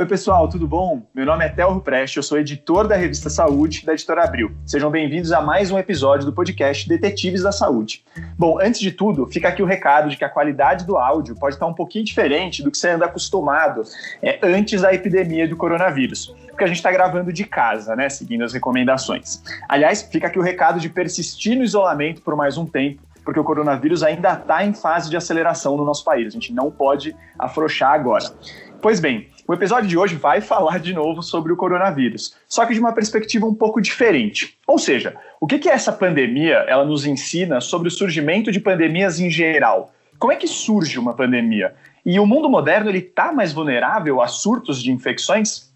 Oi, pessoal, tudo bom? Meu nome é Telro Preste, eu sou editor da revista Saúde da editora Abril. Sejam bem-vindos a mais um episódio do podcast Detetives da Saúde. Bom, antes de tudo, fica aqui o recado de que a qualidade do áudio pode estar um pouquinho diferente do que você anda acostumado é, antes da epidemia do coronavírus, porque a gente está gravando de casa, né, seguindo as recomendações. Aliás, fica aqui o recado de persistir no isolamento por mais um tempo porque o coronavírus ainda está em fase de aceleração no nosso país. A gente não pode afrouxar agora. Pois bem, o episódio de hoje vai falar de novo sobre o coronavírus, só que de uma perspectiva um pouco diferente. Ou seja, o que, que essa pandemia ela nos ensina sobre o surgimento de pandemias em geral? Como é que surge uma pandemia? E o mundo moderno ele está mais vulnerável a surtos de infecções?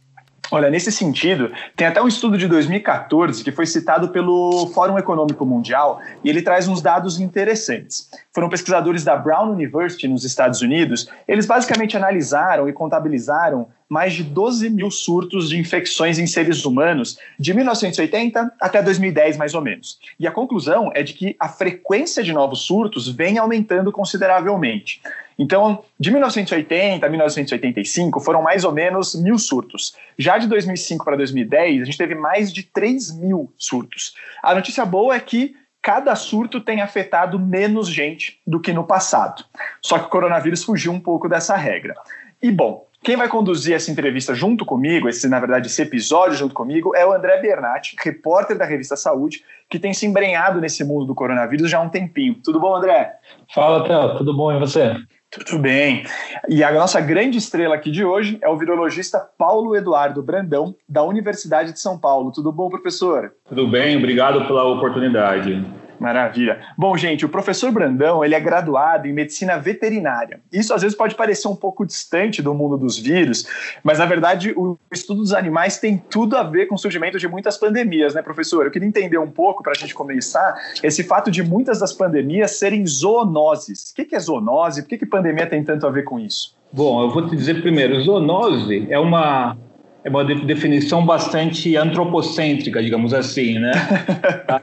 Olha, nesse sentido, tem até um estudo de 2014 que foi citado pelo Fórum Econômico Mundial e ele traz uns dados interessantes. Foram pesquisadores da Brown University nos Estados Unidos, eles basicamente analisaram e contabilizaram mais de 12 mil surtos de infecções em seres humanos de 1980 até 2010, mais ou menos. E a conclusão é de que a frequência de novos surtos vem aumentando consideravelmente. Então, de 1980 a 1985 foram mais ou menos mil surtos. Já de 2005 para 2010, a gente teve mais de 3 mil surtos. A notícia boa é que cada surto tem afetado menos gente do que no passado. Só que o coronavírus fugiu um pouco dessa regra. E bom, quem vai conduzir essa entrevista junto comigo, esse na verdade esse episódio junto comigo, é o André Bernatti, repórter da revista Saúde, que tem se embrenhado nesse mundo do coronavírus já há um tempinho. Tudo bom, André? Fala, Theo, tudo bom e você? Tudo bem. E a nossa grande estrela aqui de hoje é o virologista Paulo Eduardo Brandão, da Universidade de São Paulo. Tudo bom, professor? Tudo bem, obrigado pela oportunidade. Maravilha. Bom, gente, o professor Brandão ele é graduado em medicina veterinária. Isso às vezes pode parecer um pouco distante do mundo dos vírus, mas na verdade o estudo dos animais tem tudo a ver com o surgimento de muitas pandemias, né, professor? Eu queria entender um pouco, para a gente começar, esse fato de muitas das pandemias serem zoonoses. O que é zoonose? Por que, que pandemia tem tanto a ver com isso? Bom, eu vou te dizer primeiro, zoonose é uma é uma definição bastante antropocêntrica, digamos assim, né?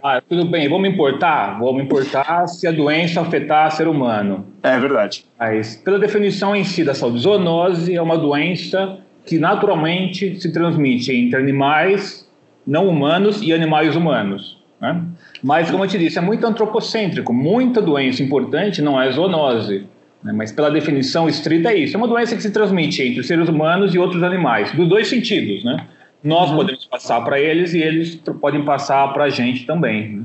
ah, tudo bem, vamos importar? Vamos importar se a doença afetar ser humano. É verdade. Mas, pela definição em si da saúde, zoonose é uma doença que naturalmente se transmite entre animais não humanos e animais humanos. Né? Mas, como eu te disse, é muito antropocêntrico. Muita doença importante não é zoonose. Né? Mas, pela definição estrita, é isso. É uma doença que se transmite entre os seres humanos e outros animais, dos dois sentidos. Né? Nós uhum. podemos passar para eles e eles podem passar para a gente também. Né?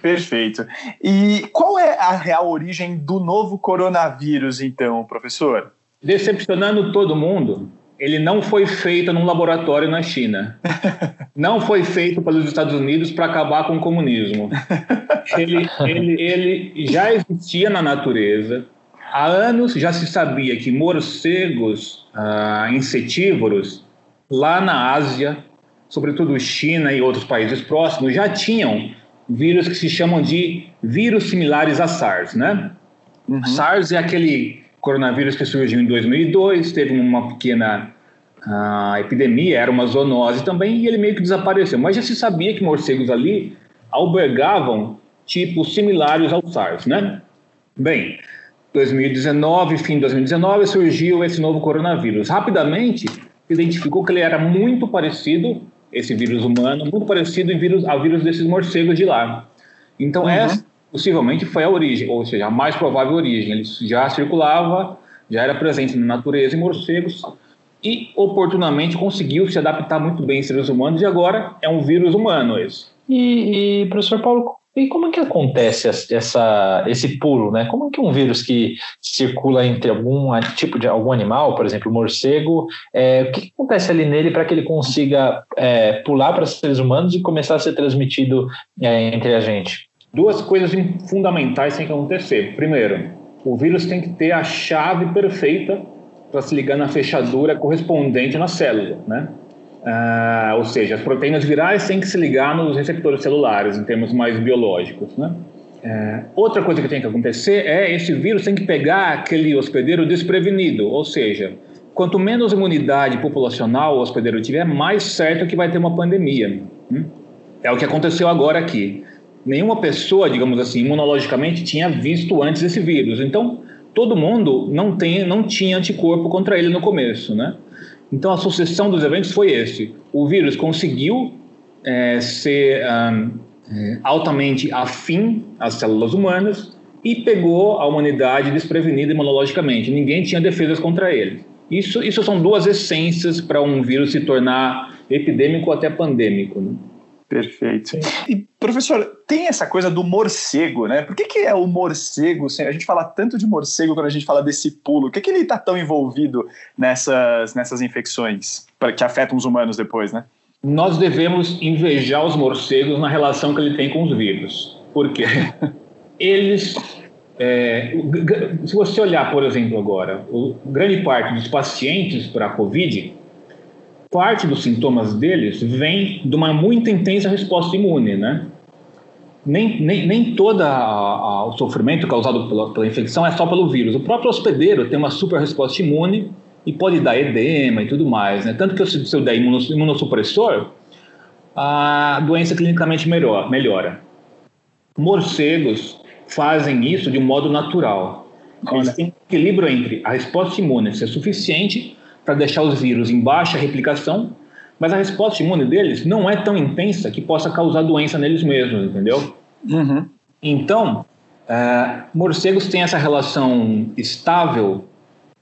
Perfeito. E qual é a real origem do novo coronavírus, então, professor? Decepcionando todo mundo, ele não foi feito num laboratório na China. Não foi feito pelos Estados Unidos para acabar com o comunismo. Ele, ele, ele já existia na natureza, Há anos já se sabia que morcegos ah, insetívoros lá na Ásia, sobretudo China e outros países próximos, já tinham vírus que se chamam de vírus similares a SARS, né? Uhum. SARS é aquele coronavírus que surgiu em 2002, teve uma pequena uh, epidemia, era uma zoonose também, e ele meio que desapareceu. Mas já se sabia que morcegos ali albergavam tipos similares ao SARS, né? Bem, 2019, fim de 2019, surgiu esse novo coronavírus. Rapidamente, identificou que ele era muito parecido, esse vírus humano, muito parecido em vírus, ao vírus desses morcegos de lá. Então, uhum. essa possivelmente foi a origem, ou seja, a mais provável origem. Ele já circulava, já era presente na natureza em morcegos e, oportunamente, conseguiu se adaptar muito bem em seres humanos e agora é um vírus humano esse. E, e professor Paulo, e como é que acontece essa, esse pulo, né? Como é que um vírus que circula entre algum tipo de algum animal, por exemplo, morcego, é, o que, acontece ali nele para que ele consiga é, pular para seres humanos e começar a ser transmitido é, entre a gente? Duas coisas fundamentais têm que acontecer. Primeiro, o vírus tem que ter a chave perfeita para se ligar na fechadura correspondente na célula, né? Ah, ou seja, as proteínas virais têm que se ligar nos receptores celulares, em termos mais biológicos. Né? É, outra coisa que tem que acontecer é esse vírus tem que pegar aquele hospedeiro desprevenido, ou seja, quanto menos imunidade populacional o hospedeiro tiver, mais certo que vai ter uma pandemia. Né? É o que aconteceu agora aqui. Nenhuma pessoa, digamos assim, imunologicamente tinha visto antes esse vírus. Então, todo mundo não, tem, não tinha anticorpo contra ele no começo, né? Então, a sucessão dos eventos foi esse. O vírus conseguiu é, ser um, é, altamente afim às células humanas e pegou a humanidade desprevenida imunologicamente. Ninguém tinha defesas contra ele. Isso, isso são duas essências para um vírus se tornar epidêmico até pandêmico. Né? Perfeito. E, professor, tem essa coisa do morcego, né? Por que, que é o morcego? A gente fala tanto de morcego quando a gente fala desse pulo. Por que, que ele está tão envolvido nessas, nessas infecções que afetam os humanos depois, né? Nós devemos invejar os morcegos na relação que ele tem com os vírus. Por quê? Eles é, se você olhar, por exemplo, agora, o, grande parte dos pacientes para a Covid parte dos sintomas deles vem de uma muito intensa resposta imune, né? Nem, nem, nem todo o sofrimento causado pela, pela, infecção é só pelo vírus. O próprio hospedeiro tem uma super resposta imune e pode dar edema e tudo mais, né? Tanto que se eu der imunossupressor, a doença clinicamente melhor, melhora. Morcegos fazem isso de um modo natural. Eles têm equilíbrio entre a resposta imune ser suficiente para deixar os vírus em baixa replicação, mas a resposta imune deles não é tão intensa que possa causar doença neles mesmos, entendeu? Uhum. Então, é, morcegos têm essa relação estável,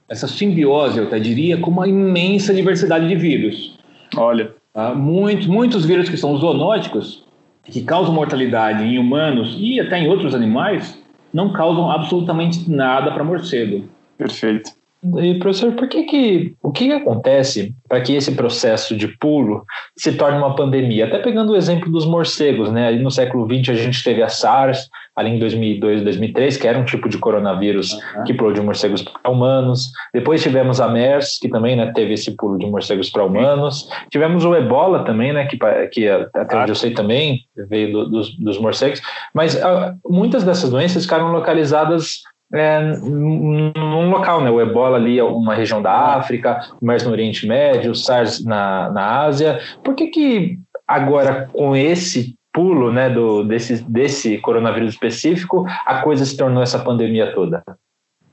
essa simbiose, eu até diria, com uma imensa diversidade de vírus. Olha. Uh, muitos, muitos vírus que são zoonóticos, que causam mortalidade em humanos e até em outros animais, não causam absolutamente nada para morcego. Perfeito. E professor, por que que o que, que acontece para que esse processo de pulo se torne uma pandemia? Até pegando o exemplo dos morcegos, né? Ali no século XX a gente teve a SARS, ali em 2002, 2003, que era um tipo de coronavírus uhum. que pulou de morcegos para humanos. Depois tivemos a MERS, que também né, teve esse pulo de morcegos para humanos. Tivemos o Ebola também, né? Que, que até onde eu sei também veio do, dos, dos morcegos. Mas uh, muitas dessas doenças ficaram localizadas é, num local, né? O ebola ali é uma região da África, o no Oriente Médio, o SARS na, na Ásia. Por que que agora com esse pulo, né, do, desse, desse coronavírus específico, a coisa se tornou essa pandemia toda?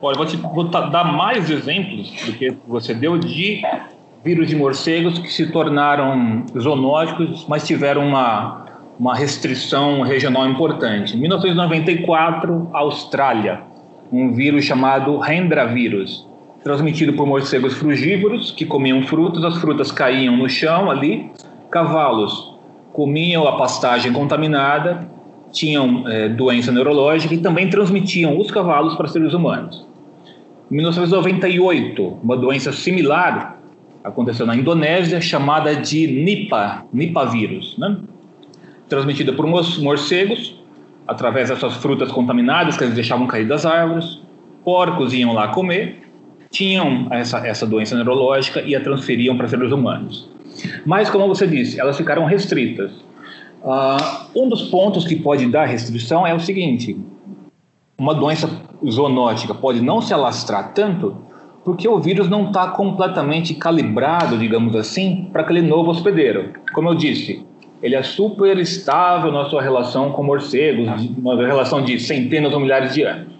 Olha, vou, te, vou dar mais exemplos do que você deu de vírus de morcegos que se tornaram zoonóticos, mas tiveram uma, uma restrição regional importante. Em 1994, Austrália um vírus chamado Hendra-vírus, transmitido por morcegos frugívoros que comiam frutas, as frutas caíam no chão ali, cavalos comiam a pastagem contaminada, tinham é, doença neurológica e também transmitiam os cavalos para seres humanos. Em 1998, uma doença similar aconteceu na Indonésia, chamada de Nipah, Nipah vírus, né? transmitida por morcegos através dessas frutas contaminadas que eles deixavam cair das árvores. Porcos iam lá comer, tinham essa, essa doença neurológica e a transferiam para seres humanos. Mas, como você disse, elas ficaram restritas. Uh, um dos pontos que pode dar restrição é o seguinte: uma doença zoonótica pode não se alastrar tanto porque o vírus não está completamente calibrado, digamos assim, para aquele novo hospedeiro. Como eu disse, ele é super estável na sua relação com morcegos, uma relação de centenas ou milhares de anos.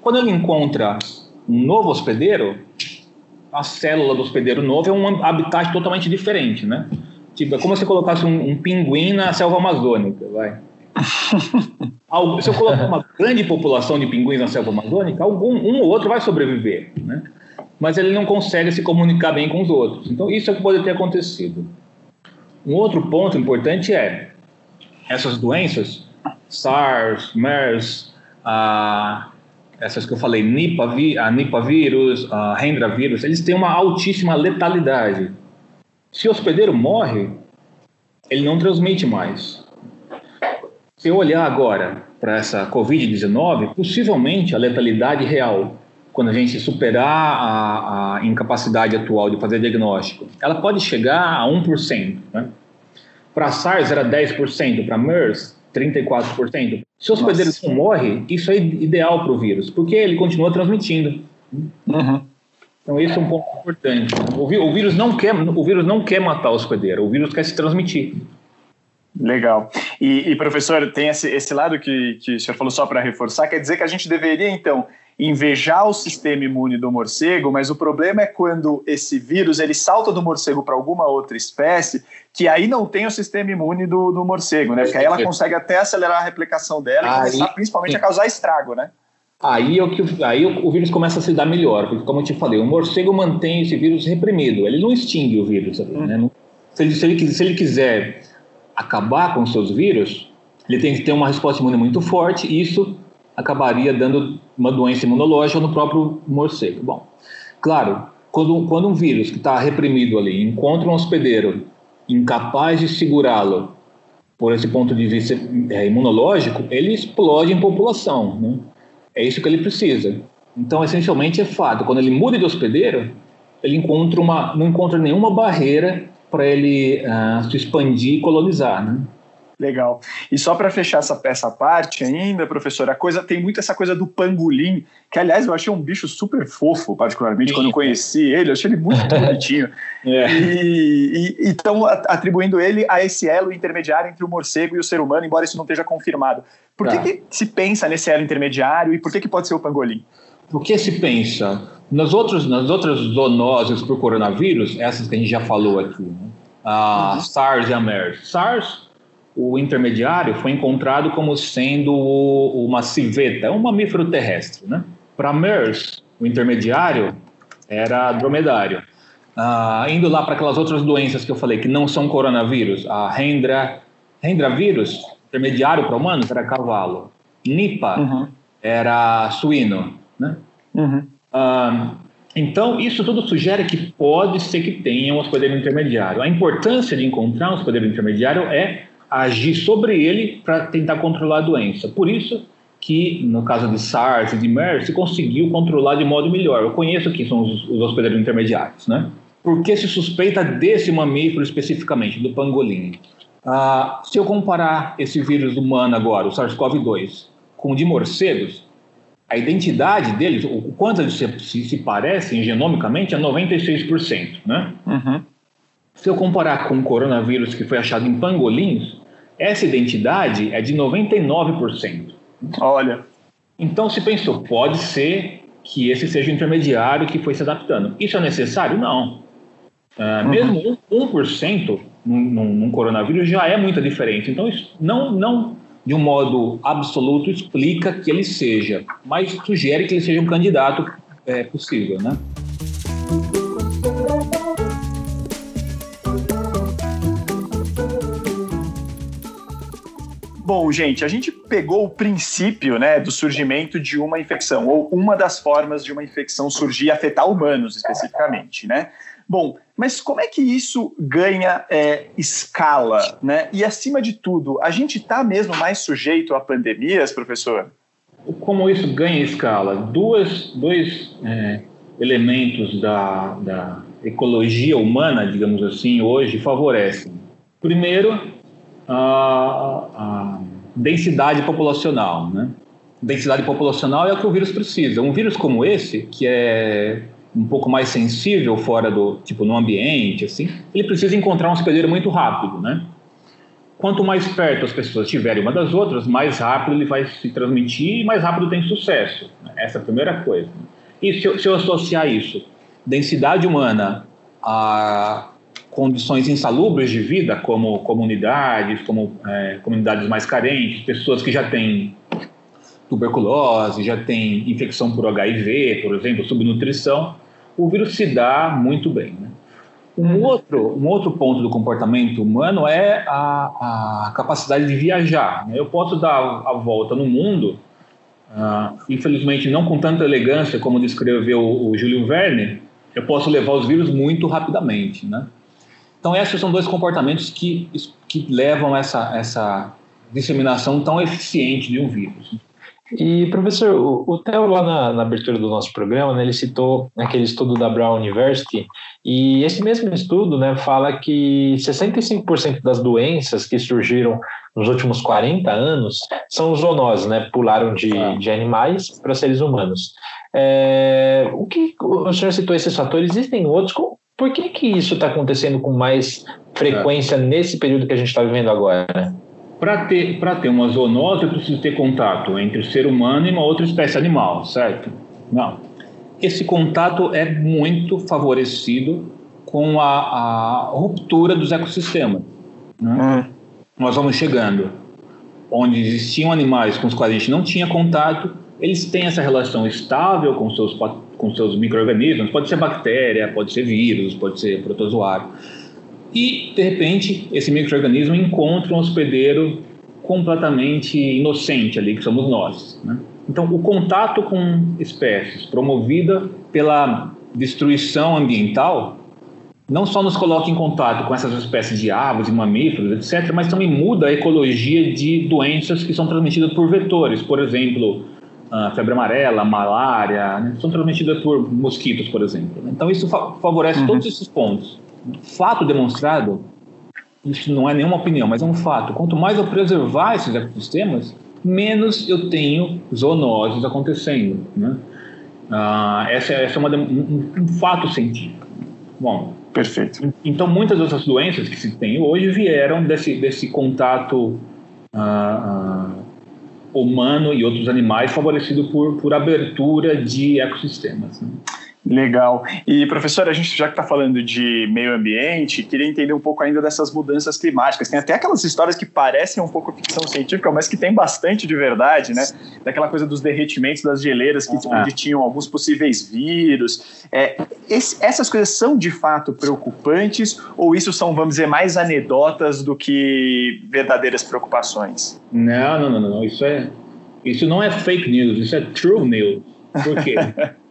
Quando ele encontra um novo hospedeiro, a célula do hospedeiro novo é um habitat totalmente diferente, né? Tipo, é como se colocasse um, um pinguim na selva amazônica, vai. se eu colocar uma grande população de pinguins na selva amazônica, algum um ou outro vai sobreviver, né? Mas ele não consegue se comunicar bem com os outros. Então isso é o que pode ter acontecido. Um outro ponto importante é essas doenças, SARS, MERS, essas que eu falei, Nipah, a Nipah vírus, a Hendra vírus, eles têm uma altíssima letalidade. Se o hospedeiro morre, ele não transmite mais. Se eu olhar agora para essa Covid-19, possivelmente a letalidade real, quando a gente superar a, a, incapacidade atual de fazer diagnóstico, ela pode chegar a 1%. Né? Para SARS era 10%, para MERS 34%. Se o hospedeiro não morre, isso é ideal para o vírus, porque ele continua transmitindo. Uhum. Então esse é um ponto importante. O, vírus não quer, o vírus não quer matar o hospedeiro, o vírus quer se transmitir. Legal. E, e, professor, tem esse, esse lado que, que o senhor falou só para reforçar, quer dizer que a gente deveria, então, invejar o sistema imune do morcego, mas o problema é quando esse vírus ele salta do morcego para alguma outra espécie que aí não tem o sistema imune do, do morcego, né? Porque aí ela consegue até acelerar a replicação dela e começar principalmente a causar estrago, né? Aí, é o, que, aí o, o, vírus começa a se dar melhor, porque, como eu te falei, o morcego mantém esse vírus reprimido, ele não extingue o vírus. Hum. Né? Se, ele, se, ele, se ele quiser acabar com os seus vírus, ele tem que ter uma resposta imune muito forte, e isso acabaria dando uma doença imunológica no próprio morcego. Bom, claro, quando, quando um vírus que está reprimido ali encontra um hospedeiro incapaz de segurá-lo por esse ponto de vista é, imunológico, ele explode em população. Né? É isso que ele precisa. Então, essencialmente, é fato. Quando ele muda de hospedeiro, ele encontra uma, não encontra nenhuma barreira para ele uh, se expandir e colonizar. Né? Legal. E só para fechar essa, essa parte ainda, professor, a coisa tem muito essa coisa do pangolim, que aliás eu achei um bicho super fofo, particularmente Sim. quando eu conheci ele, eu achei ele muito bonitinho. É. E estão atribuindo ele a esse elo intermediário entre o morcego e o ser humano, embora isso não esteja confirmado. Por tá. que, que, se pensa nesse elo intermediário e por que, que pode ser o pangolim? O que se pensa? Nas outras, nas outras zoonoses por coronavírus, essas que a gente já falou aqui, né? a uhum. SARS e a MERS. SARS o intermediário foi encontrado como sendo uma civeta, um mamífero terrestre. Né? Para MERS, o intermediário era dromedário. Ah, indo lá para aquelas outras doenças que eu falei, que não são coronavírus, a Hendra, Hendra vírus, intermediário para humanos, era cavalo. Nipa uhum. era suíno. Né? Uhum. Ah, então, isso tudo sugere que pode ser que tenha um hospedeiro intermediário. A importância de encontrar um hospedeiro intermediário é agir sobre ele para tentar controlar a doença. Por isso que, no caso de SARS e de MERS, se conseguiu controlar de modo melhor. Eu conheço que são os, os hospedeiros intermediários, né? Por que se suspeita desse mamífero especificamente, do pangolim? Ah, se eu comparar esse vírus humano agora, o SARS-CoV-2, com o de morcegos, a identidade deles, o quanto eles se, se, se parecem genomicamente, é 96%, né? Uhum. Se eu comparar com o coronavírus que foi achado em pangolins, essa identidade é de 99%. Olha. Então se pensou, pode ser que esse seja o intermediário que foi se adaptando. Isso é necessário? Não. Uh, uhum. Mesmo 1% num, num, num coronavírus já é muita diferença. Então, isso não, não de um modo absoluto explica que ele seja, mas sugere que ele seja um candidato é, possível, né? Bom, gente, a gente pegou o princípio né, do surgimento de uma infecção, ou uma das formas de uma infecção surgir e afetar humanos especificamente, né? Bom, mas como é que isso ganha é, escala, né? E acima de tudo, a gente está mesmo mais sujeito a pandemias, professor? Como isso ganha escala? Duas, dois é, elementos da, da ecologia humana, digamos assim, hoje favorecem. Primeiro, a, a densidade populacional, né? Densidade populacional é o que o vírus precisa. Um vírus como esse, que é um pouco mais sensível fora do, tipo, no ambiente, assim, ele precisa encontrar um hospedeiro muito rápido, né? Quanto mais perto as pessoas estiverem uma das outras, mais rápido ele vai se transmitir e mais rápido tem sucesso. Essa é a primeira coisa. E se eu, se eu associar isso, densidade humana a condições insalubres de vida, como comunidades, como é, comunidades mais carentes, pessoas que já têm tuberculose, já têm infecção por HIV, por exemplo, subnutrição, o vírus se dá muito bem. Né? Um, uhum. outro, um outro ponto do comportamento humano é a, a capacidade de viajar. Né? Eu posso dar a volta no mundo, uh, infelizmente não com tanta elegância como descreveu o, o Júlio Verne, eu posso levar os vírus muito rapidamente, né? Então, esses são dois comportamentos que, que levam a essa, essa disseminação tão eficiente de um vírus. E, professor, o, o Theo, lá na, na, abertura do nosso programa, né, ele citou aquele estudo da Brown University, e esse mesmo estudo né, fala que 65% das doenças que surgiram nos últimos 40 anos são zoonoses, né, pularam de, ah. de animais para seres humanos. É, o que o senhor citou esses fatores, existem outros? Por que, que isso está acontecendo com mais frequência é. nesse período que a gente está vivendo agora? Para ter, ter uma zoonose, eu preciso ter contato entre o ser humano e uma outra espécie animal, certo? Não. Esse contato é muito favorecido com a, a ruptura dos ecossistemas. Né? Hum. Nós vamos chegando onde existiam animais com os quais a gente não tinha contato, eles têm essa relação estável com seus, com seus micro-organismos, pode ser bactéria, pode ser vírus, pode ser protozoário. E, de repente, esse microorganismo encontra um hospedeiro completamente inocente ali, que somos nós. Né? Então, o contato com espécies promovida pela destruição ambiental não só nos coloca em contato com essas espécies de aves e mamíferos, etc., mas também muda a ecologia de doenças que são transmitidas por vetores. Por exemplo, a febre amarela, malária, né? são transmitidas por mosquitos, por exemplo. Então, isso fa favorece uhum. todos esses pontos. Fato demonstrado, isso não é nenhuma opinião, mas é um fato. Quanto mais eu preservar esses ecossistemas, menos eu tenho zoonoses acontecendo. Né? Ah, essa, essa é uma, um, um fato científico. Bom, Perfeito. Então, muitas dessas doenças que se tem hoje vieram desse, desse contato ah, ah, humano e outros animais favorecido por, por abertura de ecossistemas. Né? Legal. E, professor, a gente já que está falando de meio ambiente, queria entender um pouco ainda dessas mudanças climáticas. Tem até aquelas histórias que parecem um pouco ficção científica, mas que tem bastante de verdade, né? Daquela coisa dos derretimentos das geleiras, que, ah. onde tinham alguns possíveis vírus. É, esse, essas coisas são de fato preocupantes ou isso são, vamos dizer, mais anedotas do que verdadeiras preocupações? Não, não, não, não. Isso, é, isso não é fake news, isso é true news. Por quê?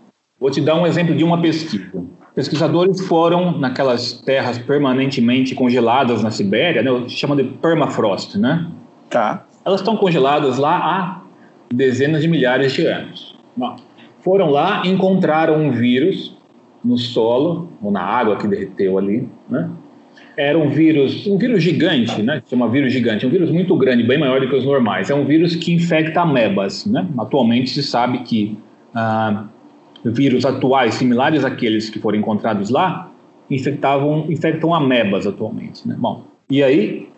Vou te dar um exemplo de uma pesquisa. Pesquisadores foram naquelas terras permanentemente congeladas na Sibéria, né? chama de permafrost, né? Tá. Elas estão congeladas lá há dezenas de milhares de anos. Bom, foram lá, encontraram um vírus no solo ou na água que derreteu ali, né? Era um vírus, um vírus gigante, né? Chama vírus gigante, um vírus muito grande, bem maior do que os normais. É um vírus que infecta amebas, né? Atualmente se sabe que ah, vírus atuais similares àqueles que foram encontrados lá infectavam, infectam amebas atualmente. Né? Bom, e aí,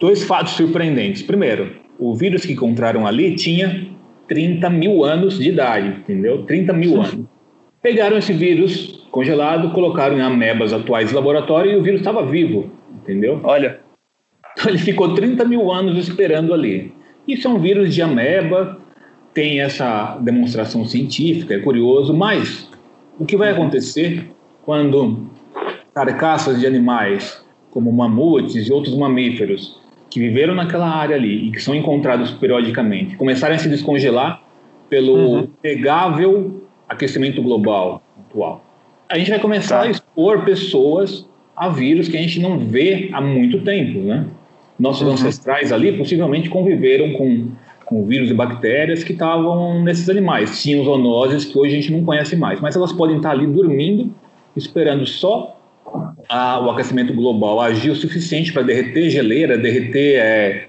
dois fatos surpreendentes. Primeiro, o vírus que encontraram ali tinha 30 mil anos de idade, entendeu? 30 mil anos. Pegaram esse vírus congelado, colocaram em amebas atuais de laboratório e o vírus estava vivo, entendeu? Olha. Então ele ficou 30 mil anos esperando ali. Isso é um vírus de ameba tem essa demonstração científica, é curioso, mas o que vai acontecer quando carcaças de animais, como mamutes e outros mamíferos, que viveram naquela área ali e que são encontrados periodicamente, começarem a se descongelar pelo uhum. negável aquecimento global atual? A gente vai começar tá. a expor pessoas a vírus que a gente não vê há muito tempo, né? Nossos uhum. ancestrais ali possivelmente conviveram com com vírus e bactérias que estavam nesses animais. Tinham zoonoses que hoje a gente não conhece mais, mas elas podem estar ali dormindo, esperando só a, o aquecimento global agir o suficiente para derreter geleira, derreter é,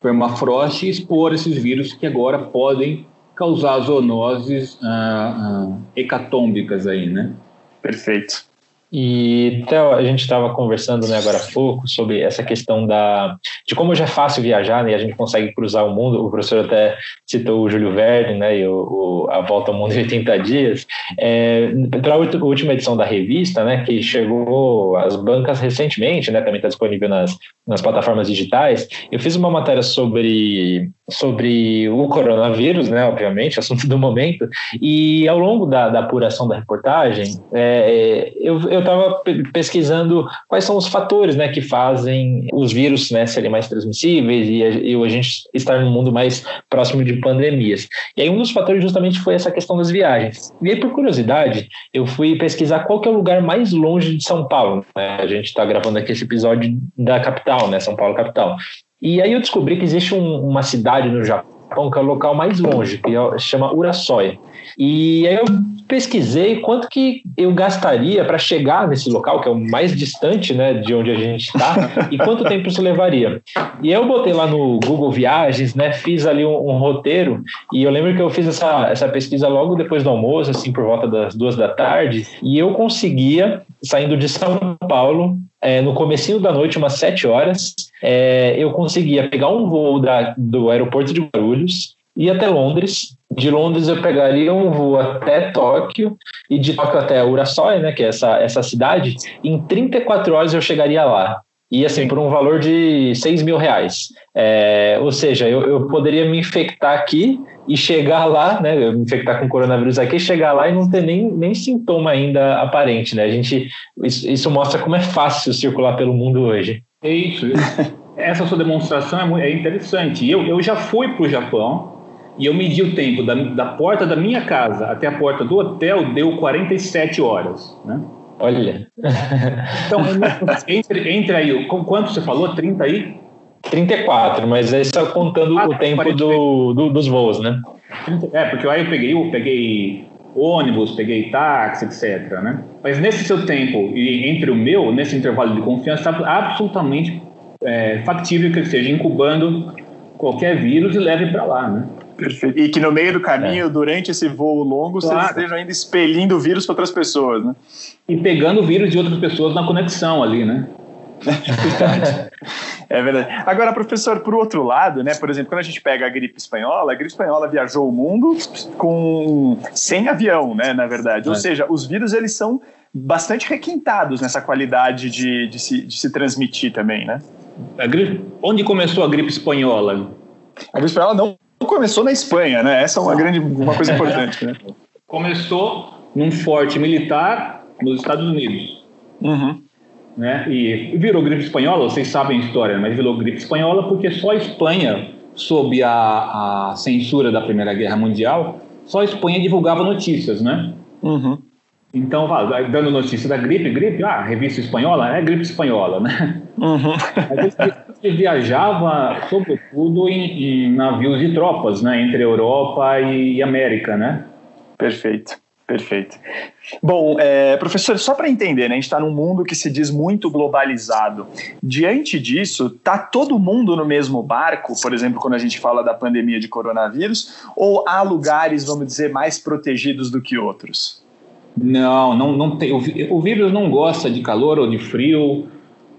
permafrost e expor esses vírus que agora podem causar zoonoses ah, ah, hecatômbicas aí, né? Perfeito. E até a gente estava conversando né, agora há pouco sobre essa questão da, de como já é fácil viajar né, e a gente consegue cruzar o mundo. O professor até citou o Júlio Verne né, e o, o A Volta ao Mundo em 80 Dias. É, Para a última edição da revista, né, que chegou às bancas recentemente, né, também está disponível nas, nas plataformas digitais, eu fiz uma matéria sobre, sobre o coronavírus, né, obviamente, assunto do momento, e ao longo da, da apuração da reportagem, é, eu, eu estava pesquisando quais são os fatores né, que fazem os vírus né, serem mais transmissíveis e a, e a gente estar num mundo mais próximo de pandemias. E aí um dos fatores justamente foi essa questão das viagens. E aí, por curiosidade, eu fui pesquisar qual que é o lugar mais longe de São Paulo. Né? A gente está gravando aqui esse episódio da capital, né? São Paulo capital. E aí eu descobri que existe um, uma cidade no Japão que é o local mais longe, que é, se chama Urasoy. E aí eu pesquisei quanto que eu gastaria para chegar nesse local, que é o mais distante né, de onde a gente está, e quanto tempo isso levaria. E eu botei lá no Google Viagens, né, fiz ali um, um, roteiro, e eu lembro que eu fiz essa, essa pesquisa logo depois do almoço, assim, por volta das duas da tarde, e eu conseguia, saindo de São Paulo, é, no comecinho da noite, umas sete horas, é, eu conseguia pegar um voo da, do aeroporto de Guarulhos, ir até Londres, De Londres eu pegaria um voo até Tóquio e de Tóquio até Urasoy, né, que é essa, essa cidade, em 34 horas eu chegaria lá. E assim, por um valor de 6 mil reais. É, ou seja, eu, eu poderia me infectar aqui e chegar lá, né, me infectar com coronavírus aqui, chegar lá e não ter nem, nem sintoma ainda aparente, né? A gente, isso, isso mostra como é fácil circular pelo mundo hoje. É isso. Essa sua demonstração é, é interessante. Eu, eu já fui para o Japão e eu medi o tempo da, da porta da minha casa até a porta do hotel, deu 47 horas, né? Olha. Então, entre, entre aí, quanto você falou? 30 aí? 34, mas é só contando ah, o tempo do, do, dos voos, né? É, porque aí eu peguei, eu peguei ônibus, peguei táxi, etc. Né? Mas nesse seu tempo e entre o meu, nesse intervalo de confiança, está absolutamente é, factível que ele esteja incubando qualquer vírus e leve para lá, né? Perfeito. E que no meio do caminho, é. durante esse voo longo, claro. vocês estejam ainda expelindo o vírus para outras pessoas, né? E pegando o vírus de outras pessoas na conexão ali, né? É verdade. Agora, professor, por outro lado, né, por exemplo, quando a gente pega a gripe espanhola, a gripe espanhola viajou o mundo com sem avião, né, na verdade. É. Ou seja, os vírus eles são bastante requintados nessa qualidade de, de, se, de se transmitir também, né? Gripe, onde começou a gripe espanhola? A gripe espanhola não começou na Espanha, né? Essa é uma grande uma coisa importante, né? Começou num forte militar nos Estados Unidos. Uhum né? E virou gripe espanhola, vocês sabem a história, mas virou gripe espanhola porque só a Espanha, sob a, a censura da Primeira Guerra Mundial, só a Espanha divulgava notícias, né? Uhum. Então, dando notícia da gripe, gripe, ah, revista espanhola, é gripe espanhola, né? Uhum. Mas viajava, sobretudo, em, em, navios de tropas, né? Entre Europa e, e América, né? Perfeito. Perfeito. Bom, é, professor, só para entender, né, a gente está num mundo que se diz muito globalizado. Diante disso, tá todo mundo no mesmo barco, por exemplo, quando a gente fala da pandemia de coronavírus, ou há lugares, vamos dizer, mais protegidos do que outros? Não, não, não tem. O, o vírus não gosta de calor ou de frio,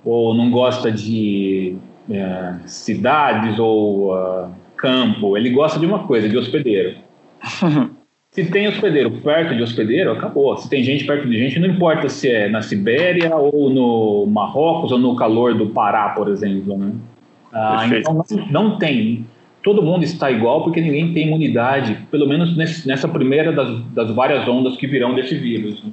ou não gosta de é, cidades ou uh, campo. Ele gosta de uma coisa, de hospedeiro. Se tem hospedeiro perto de hospedeiro, acabou. Se tem gente perto de gente, não importa se é na Sibéria ou no Marrocos ou no calor do Pará, por exemplo. Né? Ah, então não, tem. Todo mundo está igual porque ninguém tem imunidade, pelo menos nessa primeira das, das, várias ondas que virão desse vírus. Né?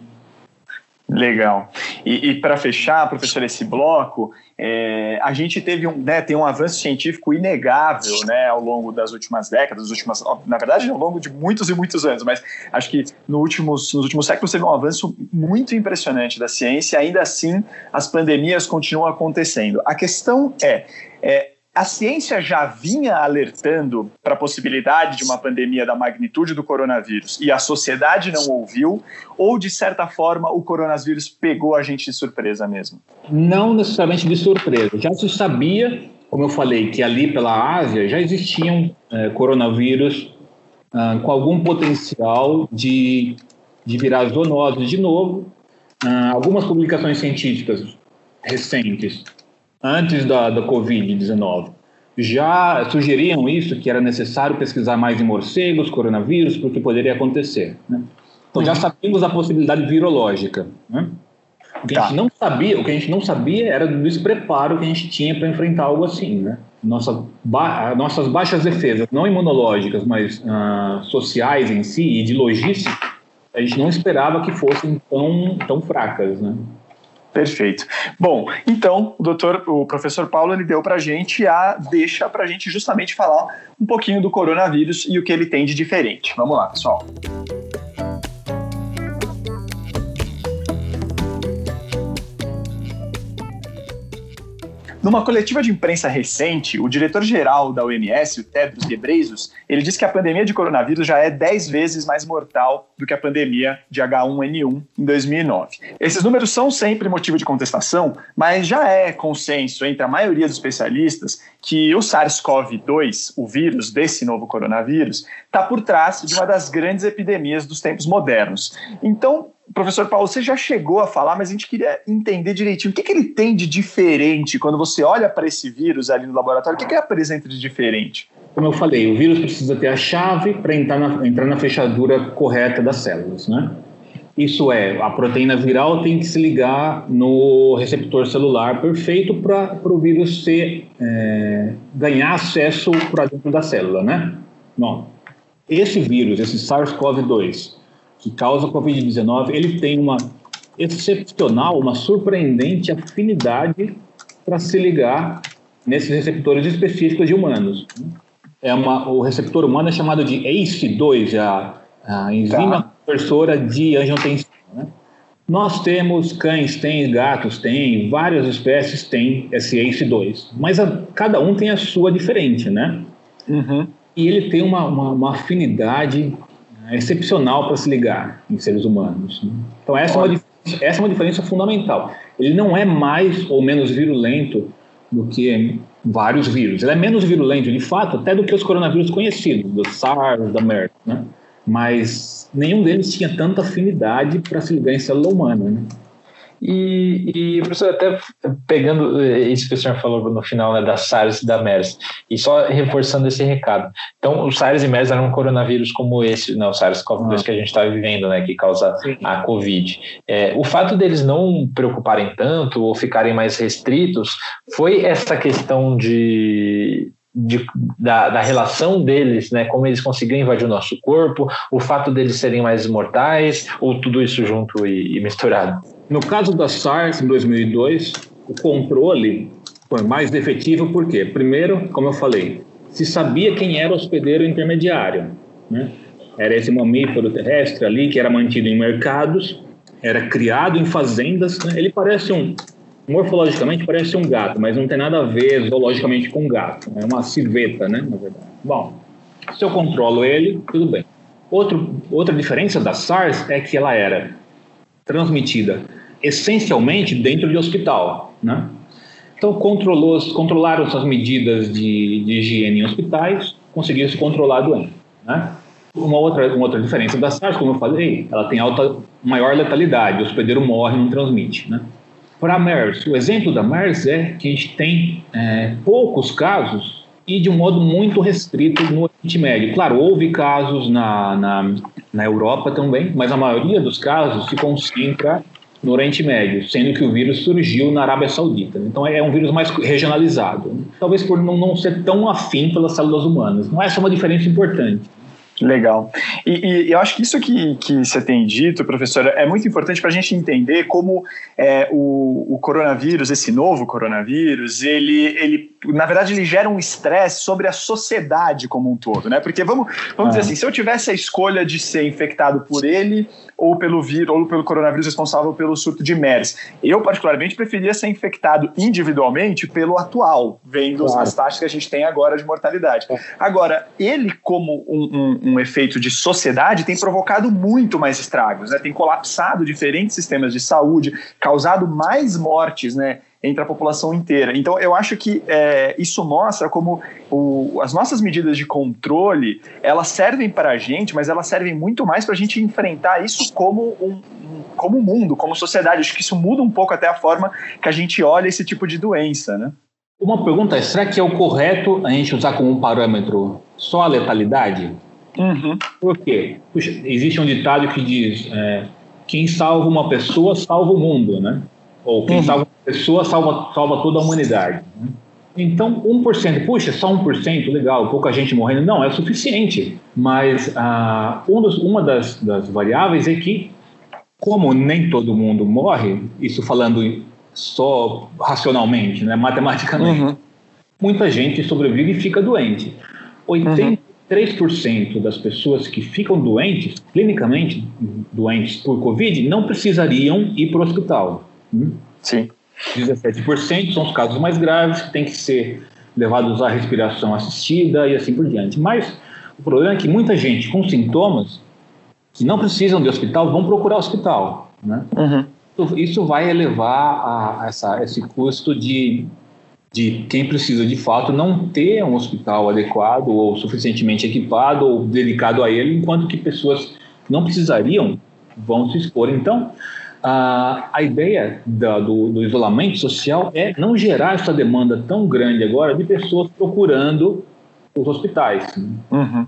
Legal. E, e para fechar, professor, esse bloco, é, a gente teve um, né, tem um avanço científico inegável né, ao longo das últimas décadas, últimas, na verdade, ao longo de muitos e muitos anos, mas acho que no últimos, nos últimos séculos teve um avanço muito impressionante da ciência, ainda assim as pandemias continuam acontecendo. A questão é, é a ciência já vinha alertando para a possibilidade de uma pandemia da magnitude do coronavírus e a sociedade não ouviu, ou de certa forma o coronavírus pegou a gente de surpresa mesmo? Não necessariamente de surpresa. Já se sabia, como eu falei, que ali pela Ásia já existiam é, coronavírus ah, com algum potencial de, de virar zoonoses de novo. Ah, algumas publicações científicas recentes antes da, da Covid-19, já sugeriam isso, que era necessário pesquisar mais em morcegos, coronavírus, porque poderia acontecer. Né? Então já uhum. sabíamos a possibilidade virológica. Né? O que, tá. a gente não sabia, o que a gente não sabia era do despreparo que a gente tinha para enfrentar algo assim. Né? Nossa ba nossas baixas defesas, não imunológicas, mas uh, sociais em si e de logística, a gente não esperava que fossem tão, tão fracas. Né? Perfeito. Bom, então o doutor, o professor Paulo, ele deu para gente a deixa para a gente justamente falar um pouquinho do coronavírus e o que ele tem de diferente. Vamos lá, pessoal. Numa coletiva de imprensa recente, o diretor-geral da OMS, o Tedros Ghebreyesus, ele disse que a pandemia de coronavírus já é 10 vezes mais mortal do que a pandemia de H1N1 em 2009. Esses números são sempre motivo de contestação, mas já é consenso entre a maioria dos especialistas que o SARS-CoV-2, o vírus desse novo coronavírus, está por trás de uma das grandes epidemias dos tempos modernos. Então, Professor Paulo, você já chegou a falar, mas a gente queria entender direitinho o que, que ele tem de diferente quando você olha para esse vírus ali no laboratório, o que, que ele apresenta de diferente? como eu falei, o vírus precisa ter a chave para entrar na, entrar na fechadura correta das células, né? Isso é, a proteína viral tem que se ligar no receptor celular perfeito para o vírus ser, é, ganhar acesso para dentro da célula, né? Bom, esse vírus, esse SARS-CoV-2, que causa Covid-19, ele tem uma excepcional, uma surpreendente afinidade para se ligar nesses receptores específicos de humanos. É uma, o receptor humano é chamado de ACE2, a, a enzima tá. precursora de angiotensina. Né? Nós temos cães, tem gatos, tem várias espécies têm esse ACE2, mas a, cada um tem a sua diferente, né? Uhum. E ele tem uma, uma, uma afinidade né, excepcional para se ligar em seres humanos. Né? Então essa é, uma, essa é uma diferença fundamental. Ele não é mais ou menos virulento do que vários vírus. Ele é menos virulento, de fato, até do que os coronavírus conhecidos, do SARS, da MERS, né? Mas nenhum deles tinha tanta afinidade para se ligar em célula humana, né? E, e, professor, até pegando isso que o senhor falou no final, né, da SARS e da MERS, e só reforçando esse recado. Então, o SARS e MERS eram um coronavírus como esse, não, o SARS-CoV-2 ah. que a gente está vivendo, né, que causa Sim. a Covid. É, o fato deles não preocuparem tanto ou ficarem mais restritos foi essa questão de de, da, da, relação deles, né, como eles conseguiam invadir o nosso corpo, o fato deles serem mais mortais, ou tudo isso junto e, e misturado? No caso da SARS, em 2002, o controle foi mais efetivo por quê? Primeiro, como eu falei, se sabia quem era o hospedeiro intermediário. Né? Era esse mamífero terrestre ali que era mantido em mercados, era criado em fazendas. Né? Ele parece um, morfologicamente parece um gato, mas não tem nada a ver zoologicamente com gato. É uma civeta, né, na verdade. Bom, se eu controlo ele, tudo bem. Outro, outra diferença da SARS é que ela era transmitida essencialmente dentro de hospital, né? Então, controlaram essas medidas de, de higiene em hospitais, conseguiram se controlar a doença, né? Uma outra, uma outra diferença da SARS, como eu falei, ela tem alta, maior letalidade, o hospedeiro morre, não transmite, né? Para a MERS, o exemplo da MERS é que a gente tem é, poucos casos e de um modo muito restrito no Oriente Médio. Claro, houve casos na, na, na Europa também, mas a maioria dos casos se concentra no Oriente Médio, sendo que o vírus surgiu na Arábia Saudita. Então é um vírus mais regionalizado, talvez por não, ser tão afim pelas células humanas. Não é só uma diferença importante. Legal. E, e, eu acho que isso que, que você tem dito, professora, é muito importante para a gente entender como é, o, o, coronavírus, esse novo coronavírus, ele, ele, na verdade, ele gera um estresse sobre a sociedade como um todo, né? Porque vamos, vamos ah. dizer assim, se eu tivesse a escolha de ser infectado por ele ou pelo vírus, ou pelo coronavírus responsável pelo surto de MERS, eu particularmente preferia ser infectado individualmente pelo atual, vendo claro. as taxas que a gente tem agora de mortalidade. É. Agora, ele como um, um um efeito de sociedade, tem provocado muito mais estragos, né? tem colapsado diferentes sistemas de saúde, causado mais mortes, né? entre a população inteira. Então, eu acho que é, isso mostra como o, as nossas medidas de controle elas servem para a gente, mas elas servem muito mais para a gente enfrentar isso como um, um, como mundo, como sociedade. Acho que isso muda um pouco até a forma que a gente olha esse tipo de doença, né? Uma pergunta será que é o correto a gente usar como parâmetro só a letalidade? Uhum. Por quê? Puxa, existe um ditado que diz: é, quem salva uma pessoa salva o mundo, né? Ou quem uhum. salva uma pessoa salva, salva toda a humanidade. Né? Então, 1%, puxa, só 1%, legal, pouca gente morrendo. Não, é o suficiente. Mas ah, um dos, uma das, das variáveis é que, como nem todo mundo morre, isso falando só racionalmente, né, matematicamente, uhum. muita gente sobrevive e fica doente. 80, uhum. 3% das pessoas que ficam doentes, clinicamente doentes por Covid, não precisariam ir para o hospital. Hum? Sim. 17% são os casos mais graves, que têm que ser levados à respiração assistida e assim por diante. Mas o problema é que muita gente com sintomas que não precisam de hospital vão procurar hospital. Né? Uhum. Isso vai elevar a, a essa, esse custo de de quem precisa de fato não ter um hospital adequado ou suficientemente equipado ou dedicado a ele, enquanto que pessoas que não precisariam vão se expor. Então, a, a ideia da, do, do, isolamento social é não gerar essa demanda tão grande agora de pessoas procurando os hospitais. Uhum.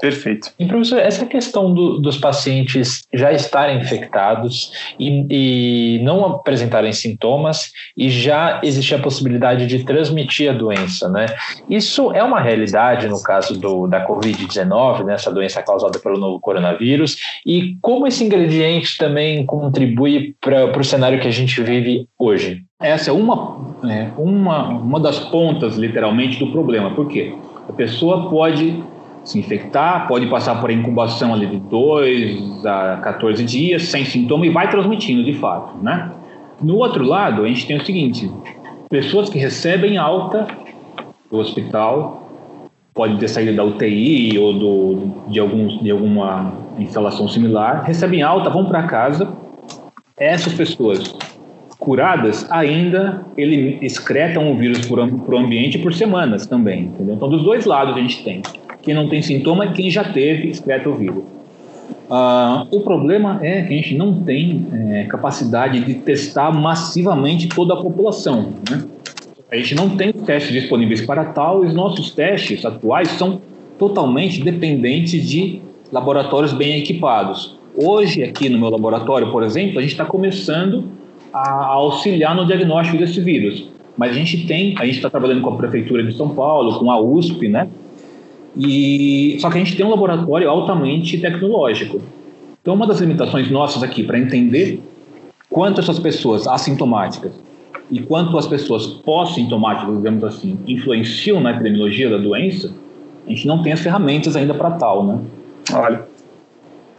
Perfeito. E professor, essa questão do, dos pacientes já estarem infectados e, e, não apresentarem sintomas e já existir a possibilidade de transmitir a doença, né? Isso é uma realidade no caso do, da Covid-19, né, essa doença causada pelo novo coronavírus, e como esse ingrediente também contribui para o cenário que a gente vive hoje? Essa é uma, é, uma, uma das pontas, literalmente, do problema. Por quê? A pessoa pode se infectar, pode passar por incubação ali de 2 a 14 dias, sem sintoma, e vai transmitindo de fato, né? No outro lado, a gente tem o seguinte, pessoas que recebem alta do hospital, pode ter saído da UTI ou do, de, alguns, de alguma instalação similar, recebem alta, vão para casa, essas pessoas curadas ainda ele excretam o vírus para o ambiente por semanas também, entendeu? Então, dos dois lados a gente tem quem não tem sintoma e quem já teve excreta o vírus. Uh, o problema é que a gente não tem é, capacidade de testar massivamente toda a população. Né? A gente não tem testes disponíveis para tal e os nossos testes atuais são totalmente dependentes de laboratórios bem equipados. Hoje, aqui no meu laboratório, por exemplo, a gente está começando a auxiliar no diagnóstico desse vírus. Mas a gente tem, a gente está trabalhando com a Prefeitura de São Paulo, com a USP, né? E só que a gente tem um laboratório altamente tecnológico. Então, uma das limitações nossas aqui para entender quanto essas pessoas assintomáticas e quanto as pessoas pós-sintomáticas, digamos assim, influenciam na epidemiologia da doença, a gente não tem as ferramentas ainda para tal, né? Olha,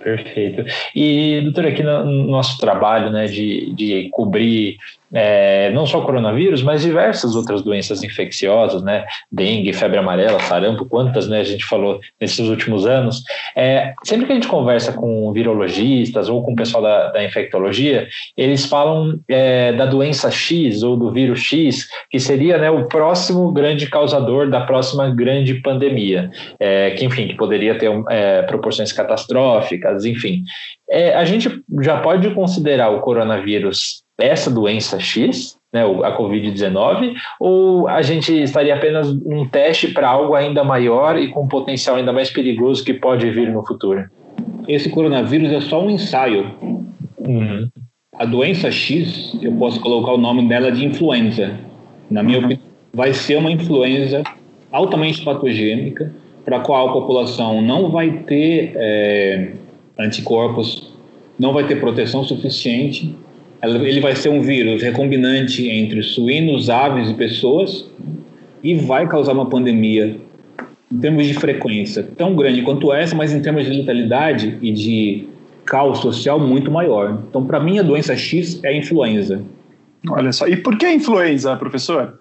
Perfeito. E, doutor, aqui no nosso trabalho né, de, de cobrir é, não só coronavírus, mas diversas outras doenças infecciosas, né? Dengue, febre amarela, sarampo, quantas né, a gente falou nesses últimos anos. É, sempre que a gente conversa com virologistas ou com o pessoal da, da infectologia, eles falam é, da doença X ou do vírus X, que seria né, o próximo grande causador da próxima grande pandemia, é, que enfim, que poderia ter é, proporções catastróficas, enfim. É, a gente já pode considerar o coronavírus essa doença X, né, a Covid-19, ou a gente estaria apenas um teste para algo ainda maior e com potencial ainda mais perigoso que pode vir no futuro? Esse coronavírus é só um ensaio. Uhum. A doença X, eu posso colocar o nome dela de influenza. Na minha uhum. opinião, vai ser uma influenza altamente patogênica, para a qual a população não vai ter é, anticorpos, não vai ter proteção suficiente ele vai ser um vírus recombinante entre suínos, aves e pessoas e vai causar uma pandemia em termos de frequência tão grande quanto essa, mas em termos de letalidade e de caos social muito maior. Então, para mim, a doença X é a influenza. Olha só. E por que influenza, professor?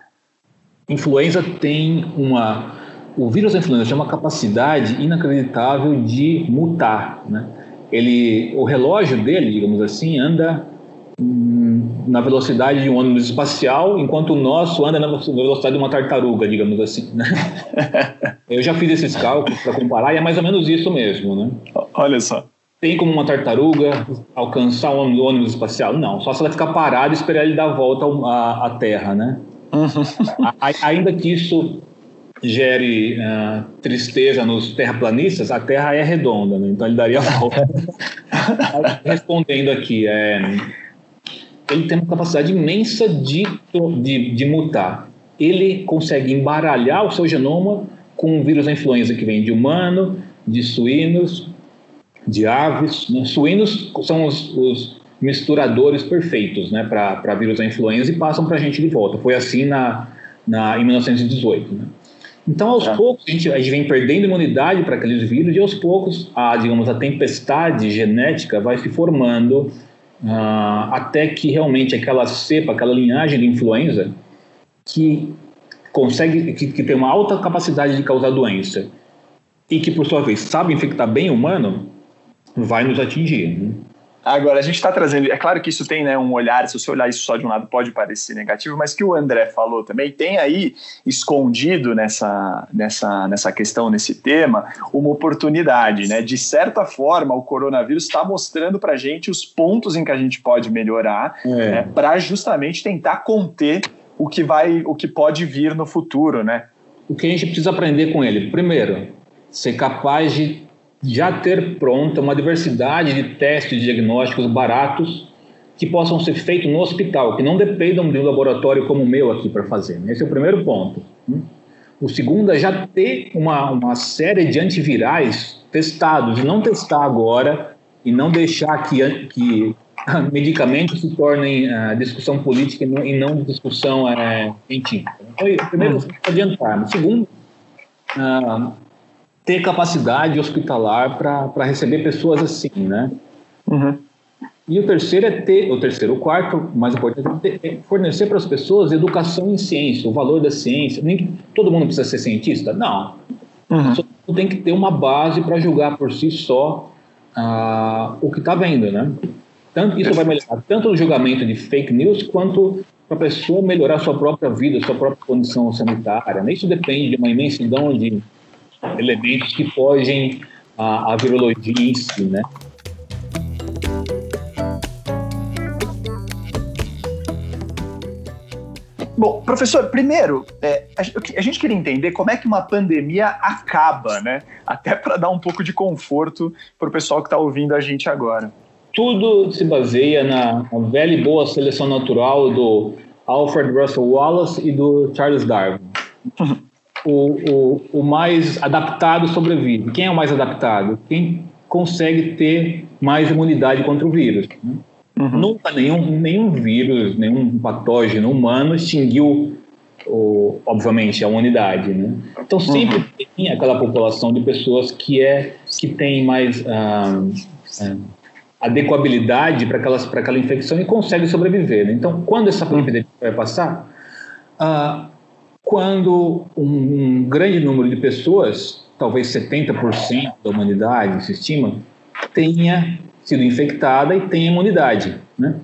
Influenza tem uma. O vírus da influenza tem uma capacidade inacreditável de mutar. Né? Ele, o relógio dele, digamos assim, anda na velocidade de um ônibus espacial, enquanto o nosso anda na velocidade de uma tartaruga, digamos assim. Né? Eu já fiz esses cálculos para comparar e é mais ou menos isso mesmo. Né? Olha só. Tem como uma tartaruga alcançar um ônibus espacial? Não, só se ela ficar parada e esperar ele dar a volta à, Terra, né? Uhum. Ainda que isso gere uh, tristeza nos terraplanistas, a Terra é redonda, né? então ele daria a volta. Respondendo aqui, é, ele tem uma capacidade imensa de, de, de mutar. Ele consegue embaralhar o seu genoma com o vírus da influenza que vem de humano, de suínos, de aves. Né? Suínos são os, os, misturadores perfeitos né, para vírus da influenza e passam para a gente de volta. Foi assim na, na, em 1918. Né? Então, aos é. poucos, a gente, a gente, vem perdendo imunidade para aqueles vírus e aos poucos, a, digamos, a tempestade genética vai se formando uh, até que realmente aquela cepa, aquela linhagem de influenza que consegue, que, que, tem uma alta capacidade de causar doença e que por sua vez sabe infectar bem o humano, vai nos atingir. Né? Agora, a gente está trazendo. É claro que isso tem né, um olhar, se você olhar isso só de um lado, pode parecer negativo, mas que o André falou também, tem aí escondido nessa, nessa, nessa questão, nesse tema, uma oportunidade. Né? De certa forma, o coronavírus está mostrando para a gente os pontos em que a gente pode melhorar é. né, para justamente tentar conter o que vai, o que pode vir no futuro, né? o que a gente precisa aprender com ele? Primeiro, ser capaz de já ter pronta uma diversidade de testes diagnósticos baratos que possam ser feitos no hospital, que não dependam de um laboratório como o meu aqui para fazer. Esse é o primeiro ponto. Né? O segundo é já ter uma, uma série de antivirais testados, não testar agora e não deixar que, que medicamentos se tornem uh, discussão política e não, e não discussão uh, científica. Então, primeiro, uhum. adiantar. O segundo, uh, ter capacidade hospitalar para receber pessoas assim, né? Uhum. E o terceiro é ter, o terceiro, o quarto, mais importante, é, fornecer para as pessoas educação em ciência, o valor da ciência. Nem todo mundo precisa ser cientista? Não. Uhum. Só tem que ter uma base para julgar por si só uh, o que está vendo, né? Tanto, isso vai melhorar tanto o julgamento de fake news quanto para a pessoa melhorar sua própria vida, sua própria condição sanitária. Né? Isso depende de uma imensidão de elementos que fogem à, à virologia em si, né? Bom, professor, primeiro, é, a, gente queria entender como é que uma pandemia acaba, né? Até para dar um pouco de conforto para o pessoal que está ouvindo a gente agora tudo se baseia na, velha e boa seleção natural do Alfred Russel Wallace e do Charles Darwin. O, o, o mais adaptado sobrevive. Quem é o mais adaptado? Quem consegue ter mais imunidade contra o vírus. Né? Uhum. Nunca nenhum, nenhum vírus, nenhum patógeno humano extinguiu, o, obviamente, a imunidade. Né? Então sempre uhum. tem aquela população de pessoas que, é, que tem mais. Ah, ah, adequabilidade para aquela infecção e consegue sobreviver. Né? Então, quando essa epidemia vai passar? Ah, quando um, um, grande número de pessoas, talvez 70% da humanidade, se estima, tenha sido infectada e tenha imunidade. Né?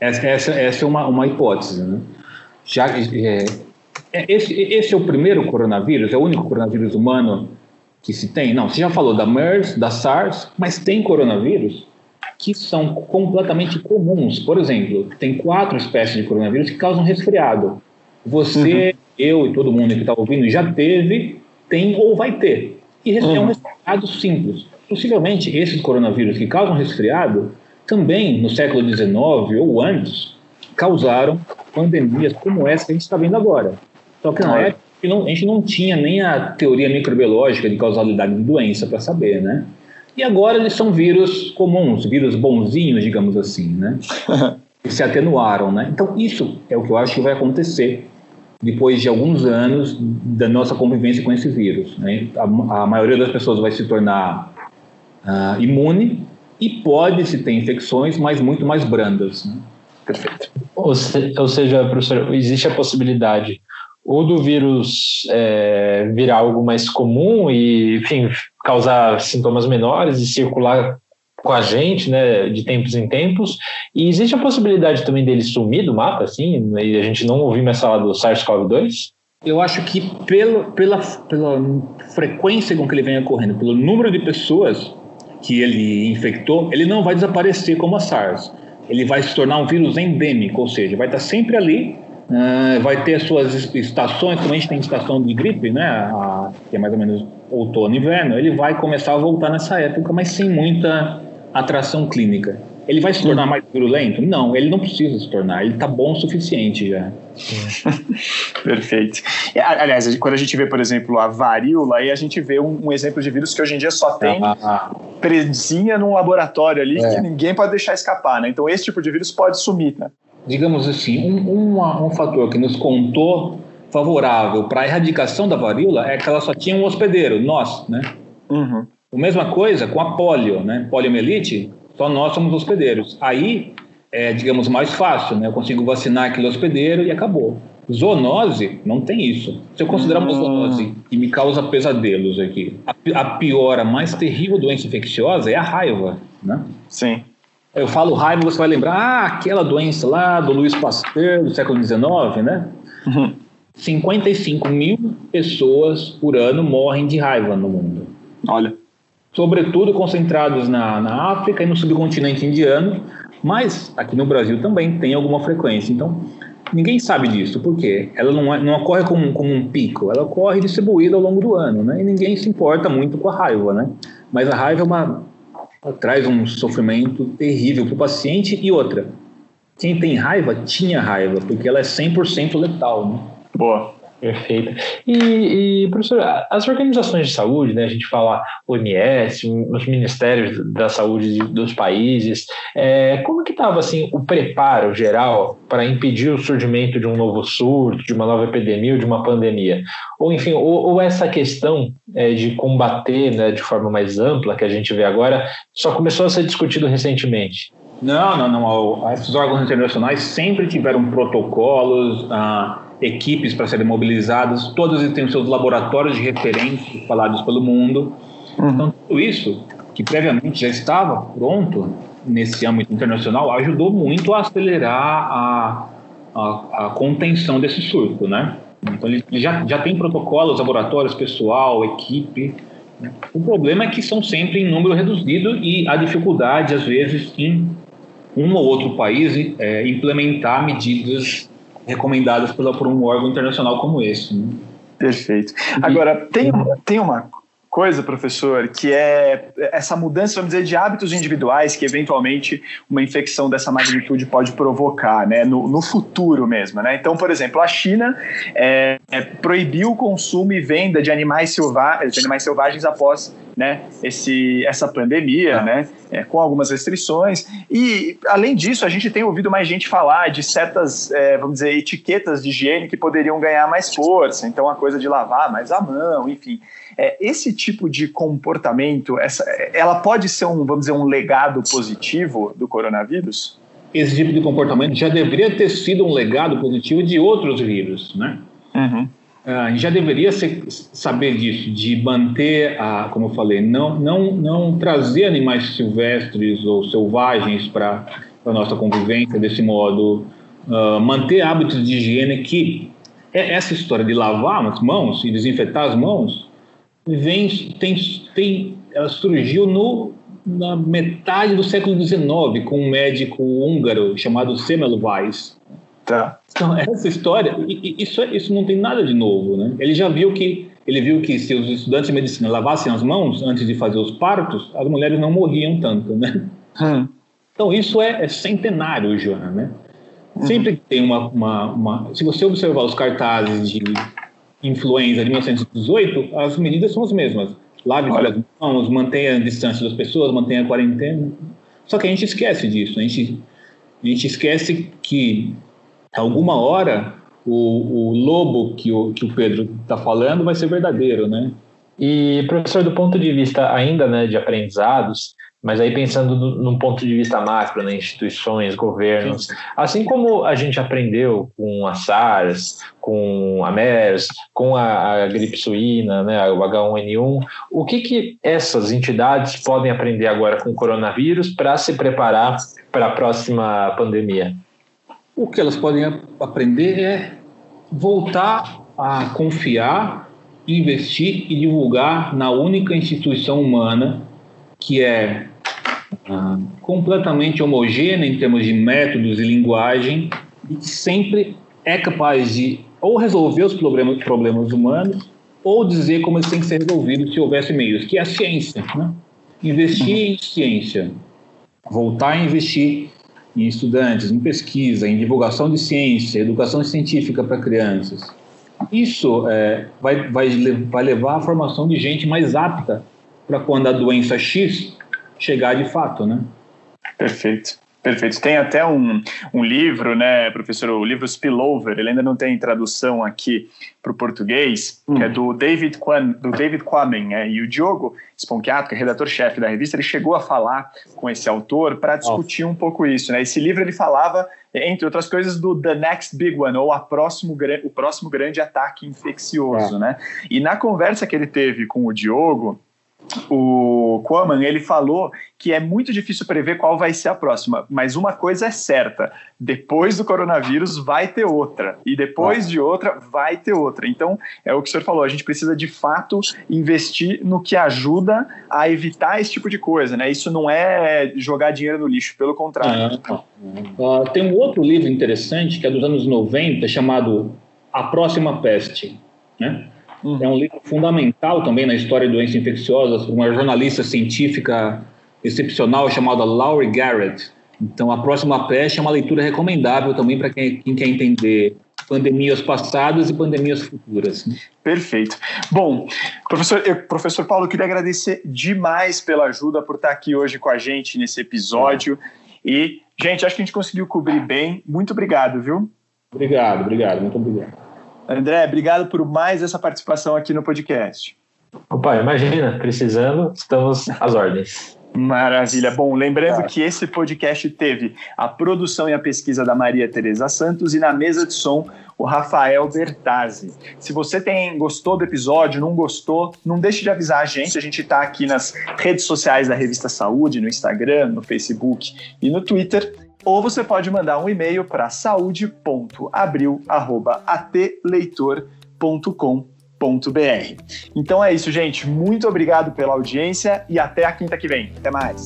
Essa, essa, essa é uma, uma hipótese. Né? Já, é, é, esse, esse é o primeiro coronavírus, é o único coronavírus humano que se tem? Não, você já falou da MERS, da SARS, mas tem coronavírus que são completamente comuns. Por exemplo, tem quatro espécies de coronavírus que causam resfriado. Você, uhum. Eu e todo mundo que está ouvindo já teve, tem ou vai ter. E uhum. é um resfriado simples. Possivelmente, esses coronavírus que causam resfriado, também no século XIX ou antes, causaram pandemias como essa que a gente está vendo agora. Só que na época a gente não tinha nem a teoria microbiológica de causalidade de doença para saber, né? E agora eles são vírus comuns, vírus bonzinhos, digamos assim, né? que se atenuaram, né? Então isso é o que eu acho que vai acontecer depois de alguns anos da nossa convivência com esse vírus. Né? A, a maioria das pessoas vai se tornar uh, imune e pode-se ter infecções, mas muito mais brandas. Né? Perfeito. Ou, se, ou seja, professor, existe a possibilidade ou do vírus é, virar algo mais comum e, enfim, causar sintomas menores e circular com a gente, né, de tempos em tempos. E existe a possibilidade também dele sumir do mapa, assim, e a gente não ouvir mais falar do SARS-CoV-2? Eu acho que pelo, pela, pela frequência com que ele vem ocorrendo, pelo número de pessoas que ele infectou, ele não vai desaparecer como a SARS. Ele vai se tornar um vírus endêmico, ou seja, vai estar sempre ali Uh, vai ter suas estações, como a gente tem estação de gripe, né, a, que é mais ou menos outono e inverno, ele vai começar a voltar nessa época, mas sem muita atração clínica. Ele vai se tornar mais virulento? Não, ele não precisa se tornar, ele está bom o suficiente já. Perfeito. Aliás, quando a gente vê, por exemplo, a varíola, aí a gente vê um, um exemplo de vírus que hoje em dia só tem ah, ah, ah. presinha num laboratório ali é. que ninguém pode deixar escapar, né? Então esse tipo de vírus pode sumir, né? digamos assim, um, um, um fator que nos contou favorável para a erradicação da varíola é que ela só tinha um hospedeiro, nós, né? Uhum. A mesma coisa com a polio, né? Poliomielite, só nós somos hospedeiros. Aí é, digamos, mais fácil, né? Eu consigo vacinar aquele hospedeiro e acabou. Zoonose não tem isso. Se eu considerar uma zoonose que me causa pesadelos aqui, a, a pior, a mais terrível doença infecciosa é a raiva, né? Sim. Eu falo raiva, você vai lembrar, ah, aquela doença lá do Luiz Pasteur, do século XIX, né? Uhum. 55 mil pessoas por ano morrem de raiva no mundo. Olha. Sobretudo concentrados na, na África e no subcontinente indiano, mas aqui no Brasil também tem alguma frequência. Então, ninguém sabe disso, por quê? Ela não, é, não ocorre como, como um pico, ela ocorre distribuída ao longo do ano, né? E ninguém se importa muito com a raiva, né? Mas a raiva é uma, traz um sofrimento terrível para o paciente e outra. Quem tem raiva tinha raiva, porque ela é 100% letal, né? Boa. Perfeito. E, e, professor, as organizações de saúde, né, a gente fala OMS, os ministérios da saúde dos países, é, como que estava assim, o preparo geral para impedir o surgimento de um novo surto, de uma nova epidemia ou de uma pandemia? Ou, enfim, ou, ou essa questão é, de combater né, de forma mais ampla, que a gente vê agora, só começou a ser discutido recentemente? Não, não, não. Esses órgãos internacionais sempre tiveram protocolos, ah, equipes para serem mobilizadas, todas têm os seus laboratórios de referência espalhados pelo mundo. Uhum. Então, tudo isso, que previamente já estava pronto nesse âmbito internacional, ajudou muito a acelerar a, a, a contenção desse surto, né? Então, ele já, já tem protocolos, laboratórios, pessoal, equipe. Né? O problema é que são sempre em número reduzido e há dificuldade, às vezes, em um ou outro país é, implementar medidas recomendadas pela, por um órgão internacional como esse. Né? Perfeito. Agora, tem, tem uma coisa, professor, que é essa mudança, vamos dizer, de hábitos individuais que eventualmente uma infecção dessa magnitude pode provocar, né, no, no futuro mesmo, né? Então, por exemplo, a China é, é, proibiu o consumo e venda de animais, selva de animais selvagens após né, esse, essa pandemia, né, é, com algumas restrições. E, além disso, a gente tem ouvido mais gente falar de certas, é, vamos dizer, etiquetas de higiene que poderiam ganhar mais força. Então, a coisa de lavar mais a mão, enfim. É, esse tipo de comportamento, essa, ela pode ser um, vamos dizer, um legado positivo do coronavírus? Esse tipo de comportamento já deveria ter sido um legado positivo de outros vírus, né? Uhum. Ah, já deveria ser, saber disso, de manter, a, como eu falei, não, não, não trazer animais silvestres ou selvagens para a nossa convivência desse modo, uh, manter hábitos de higiene que é essa história de lavar as mãos e desinfetar as mãos vem, tem, tem, ela surgiu no, na metade do século XIX com um médico húngaro chamado Semmelweis. Tá. Então, essa história, isso, isso não tem nada de novo, né? Ele já viu que ele viu que se os estudantes de medicina lavassem as mãos antes de fazer os partos, as mulheres não morriam tanto, né? Hum. Então, isso é, é centenário já, né? Uhum. Sempre que tem uma, uma, uma, Se você observar os cartazes de influenza de 1918, as medidas são as mesmas. Lave as mãos, mantenha a distância das pessoas, mantenha a quarentena. Só que a gente esquece disso. A gente, a gente esquece que, alguma hora, o, o lobo que o, que o Pedro está falando vai ser verdadeiro, né? E, professor, do ponto de vista ainda né, de aprendizados, mas aí pensando no, num ponto de vista macro, né, instituições, governos, assim como a gente aprendeu com a SARS, com a MERS, com a, a gripe suína, né, o H1N1, o que, que essas entidades podem aprender agora com o coronavírus para se preparar para a próxima pandemia? O que elas podem aprender é voltar a confiar, investir e divulgar na única instituição humana que é ah, completamente homogênea em termos de métodos e linguagem e que sempre é capaz de ou resolver os problemas, problemas humanos ou dizer como eles têm que ser resolvidos se houvesse meios, que é a ciência. Né? Investir em ciência, voltar a investir em estudantes, em pesquisa, em divulgação de ciência, educação científica para crianças. Isso é, vai, vai, vai levar à formação de gente mais apta para quando a doença X chegar de fato, né? Perfeito. Perfeito. Tem até um, um livro, né, professor, o livro Spillover, ele ainda não tem tradução aqui para o português, hum. que é do David, Quan, do David Quammen, né, e o Diogo Sponchiato, que é redator-chefe da revista, ele chegou a falar com esse autor para discutir um pouco isso. Né? Esse livro ele falava, entre outras coisas, do The Next Big One, ou a próximo, o próximo grande ataque infeccioso. É. Né? E na conversa que ele teve com o Diogo, o Quaman, ele falou que é muito difícil prever qual vai ser a próxima, mas uma coisa é certa: depois do coronavírus vai ter outra, e depois ah. de outra vai ter outra. Então, é o que o senhor falou, a gente precisa de fato investir no que ajuda a evitar esse tipo de coisa, né? Isso não é jogar dinheiro no lixo, pelo contrário. Uh, tem um outro livro interessante que é dos anos 90, chamado A Próxima Peste, né? Uhum. É um livro fundamental também na história de doenças infecciosas, uma jornalista científica excepcional chamada Laurie Garrett. Então, a próxima peste é uma leitura recomendável também para quem, quem, quer entender pandemias passadas e pandemias futuras. Perfeito. Bom, professor, eu, professor Paulo, eu queria agradecer demais pela ajuda, por estar aqui hoje com a gente nesse episódio. É. E, gente, acho que a gente conseguiu cobrir bem. Muito obrigado, viu? Obrigado, obrigado, muito obrigado. André, obrigado por mais essa participação aqui no podcast. Opa, imagina, precisando, estamos às ordens. Maravilha. Bom, lembrando que esse podcast teve a produção e a pesquisa da Maria Tereza Santos e na mesa de som o Rafael Bertazzi. Se você tem gostou do episódio, não gostou, não deixe de avisar a gente. A gente está aqui nas redes sociais da Revista Saúde, no Instagram, no Facebook e no Twitter ou você pode mandar um e-mail para saúde.abril@atleitor.com.br. Então é isso, gente. Muito obrigado pela audiência e até a quinta que vem. Até mais.